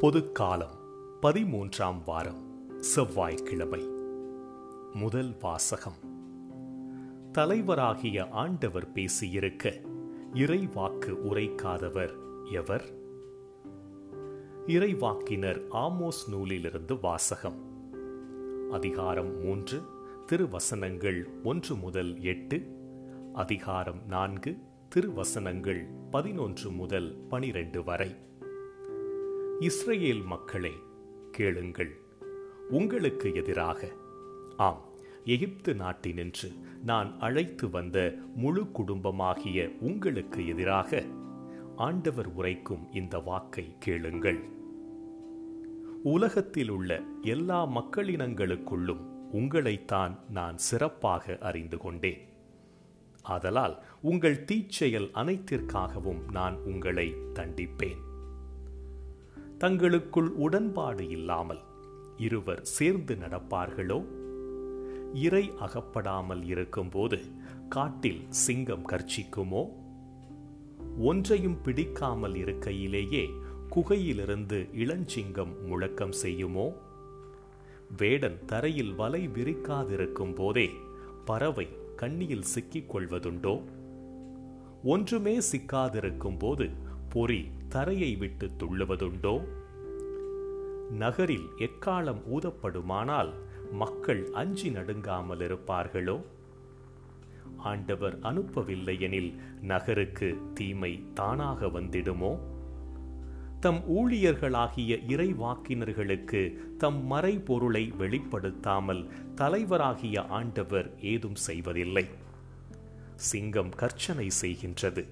பொதுக்காலம் பதிமூன்றாம் வாரம் செவ்வாய்க்கிழமை. முதல் வாசகம். தலைவராகிய ஆண்டவர் பேசியிருக்க இறைவாக்கு உரைக்காதவர் எவர்? இறைவாக்கினர் ஆமோஸ் நூலிலிருந்து வாசகம். அதிகாரம் மூன்று திருவசனங்கள் ஒன்று முதல் எட்டு அதிகாரம் நான்கு திருவசனங்கள் பதினொன்று முதல் பனிரெண்டு வரை. இஸ்ரேல் மக்களே கேளுங்கள். உங்களுக்கு எதிராக ஆம் எகிப்து நாட்டினின்று நான் அழைத்து வந்த முழு குடும்பமாகிய உங்களுக்கு எதிராக ஆண்டவர் உரைக்கும் இந்த வாக்கை கேளுங்கள். உலகத்தில் உள்ள எல்லா மக்களினங்களுக்குள்ளும் உங்களைத்தான் நான் சிறப்பாக அறிந்து கொண்டேன். ஆதலால் உங்கள் தீச்செயல் அனைத்திற்காகவும் நான் உங்களை தண்டிப்பேன். தங்களுக்குள் உடன்பாடு இல்லாமல் இருவர் சேர்ந்து நடப்பார்களோ? இறை அகப்படாமல் இருக்கும்போது காட்டில் சிங்கம் கர்ச்சிக்குமோ? ஒன்றையும் பிடிக்காமல் இருக்கையிலேயே குகையிலிருந்து இளஞ்சிங்கம் முழக்கம் செய்யுமோ? வேடன் தரையில் வலை விரிக்காதிருக்கும் போதே பறவை கண்ணியில் சிக்கிக் கொள்வதுண்டோ? ஒன்றுமே சிக்காதிருக்கும் போது பொறி தரையை விட்டு துள்ளுவதுண்டோ? நகரில் எக்காலம் ஊதப்படுமானால் மக்கள் அஞ்சி நடுங்காமல் இருப்பார்களோ? ஆண்டவர் அனுப்பவில்லை எனில் நகருக்கு தீமை தானாக வந்திடுமோ? தம் ஊழியர்களாகிய இறைவாக்கினர்களுக்கு தம் மறைபொருளை வெளிப்படுத்தாமல் தலைவராகிய ஆண்டவர் ஏதும் செய்வதில்லை. சிங்கம் கர்ச்சனை செய்கின்றது.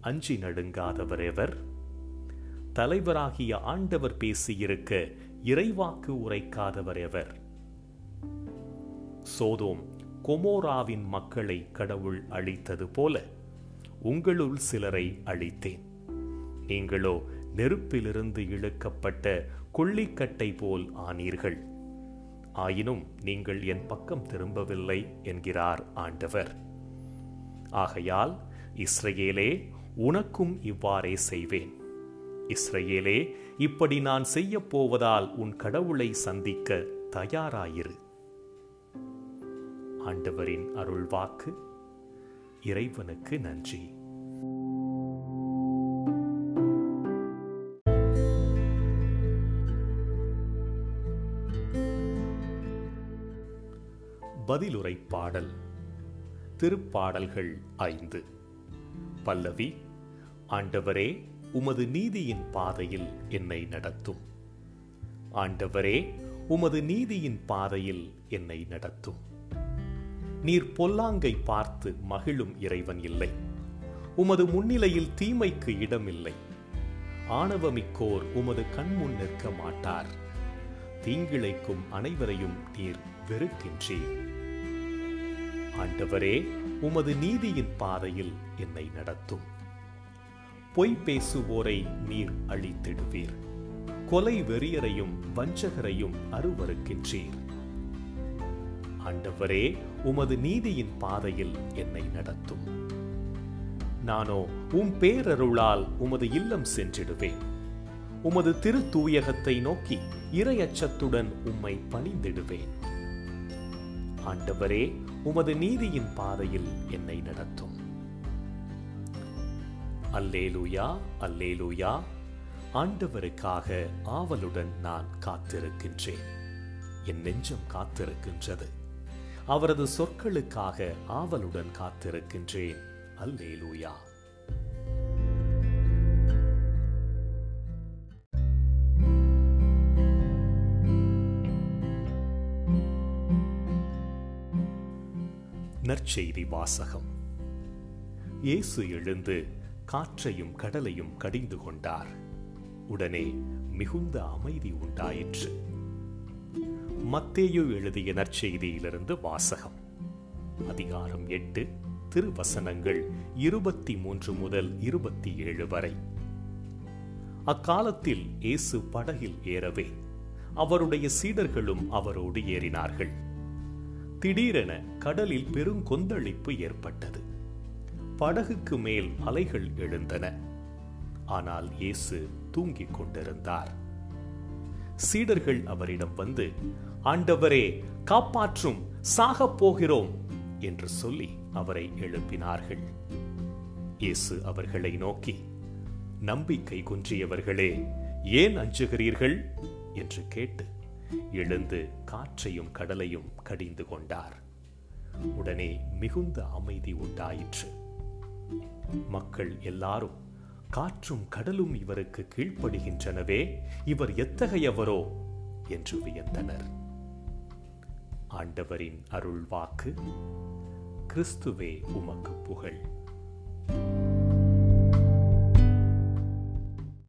அஞ்சி நடுங்காதவர் எவர் தலைவராகிய ஆண்டவர் பேசியிருக்க இறைவாக்கு உரைக்காதவர் எவர்? சோதோம் கொமோராவின் மக்களை கடவுள் அழித்தது போல உங்களுள் சிலரை அழித்தேன். நீங்களோ நெருப்பிலிருந்து இழுக்கப்பட்ட கொள்ளிக்கட்டை போல் ஆனீர்கள். ஆயினும் நீங்கள் என் பக்கம் திரும்பவில்லை என்கிறார் ஆண்டவர். ஆகையால் இஸ்ரேலே உனக்கும் இவ்வாறே செய்வேன். இஸ்ரேலே இப்படி நான் செய்ய போவதால் உன் கடவுளை சந்திக்க தயாராயிரு. ஆண்டவரின் அருள்வாக்கு இறைவனுக்கு நன்றி. பதிலுரை பாடல். திருப்பாடல்கள் ஐந்து. பல்லவி ஆண்டவரே உமது நீதியின் பாதையில் என்னை நடத்தும். ஆண்டவரே உமது நீதியின் பாதையில் என்னை நடத்தும். நீர் பொல்லாங்கை பார்த்து மகிழும் இறைவன் இல்லை. உமது முன்னிலையில் தீமைக்கு இடமில்லை. ஆணவமிக்கோர் உமது கண்முன் நிற்க மாட்டார். தீங்கிழைக்கும் அனைவரையும் நீர் வெறுக்கின்றீர். ஆண்டவரே உமது நீதியின் பாதையில் என்னை நடத்தும். பொய் பேசுவோரை நீர் அழித்திடுவீர். கொலை வெறியரையும் வஞ்சகரையும் அருவருக்கின்றீர். ஆண்டவரே உமது நீதியின் பாதையில் என்னை நடத்தும். நானோ உம் பேரருளால் உமது இல்லம் சென்றிடுவேன். உமது திரு தூயகத்தை நோக்கி இரையச்சத்துடன் உம்மை பணிந்திடுவேன். ஆண்டவரே உமது நீதியின் பாதையில் என்னை நடத்தும். அல்லேலூயா அல்லேலூயா. ஆண்டவருக்காக ஆவலுடன் நான் காத்திருக்கின்றேன். என் நெஞ்சம் காத்திருக்கின்றது. அவரது சொற்களுக்காக ஆவலுடன் காத்திருக்கின்றேன். அல்லேலூயா. நற்செய்தி வாசகம். இயேசு எழுந்து காற்றையும் கடலையும் கடிந்து கொண்டார். உடனே மிகுந்த அமைதி உண்டாயிற்று. மத்தேயு எழுதிய நற்செய்தியிலிருந்து வாசகம். அதிகாரம் எட்டு திருவசனங்கள் இருபத்தி மூன்று முதல் இருபத்தி ஏழு வரை. அக்காலத்தில் இயேசு படகில் ஏறவே அவருடைய சீடர்களும் அவரோடு ஏறினார்கள். திடீரென கடலில் பெருங்கொந்தளிப்பு ஏற்பட்டது. படகுக்கு மேல் அலைகள் எழுந்தன. ஆனால் இயேசு தூங்கிக் கொண்டிருந்தார். சீடர்கள் அவரிடம் வந்து ஆண்டவரே காப்பாற்றும் சாகப் போகிறோம் என்று சொல்லி அவரை எழுப்பினார்கள். இயேசு அவர்களை நோக்கி நம்பிக்கை குன்றியவர்களே ஏன் அஞ்சுகிறீர்கள்? என்று கேட்டு எழுந்து காற்றையும் கடலையும் கடிந்து கொண்டார். உடனே மிகுந்த அமைதி உண்டாயிற்று. மக்கள் எல்லாரும் காற்றும் கடலும் இவருக்கு கீழ்ப்படுகின்றனவே இவர் எத்தகையவரோ என்று வியந்தனர். ஆண்டவரின் அருள் வாக்கு கிறிஸ்துவே உமக்கு புகழ்.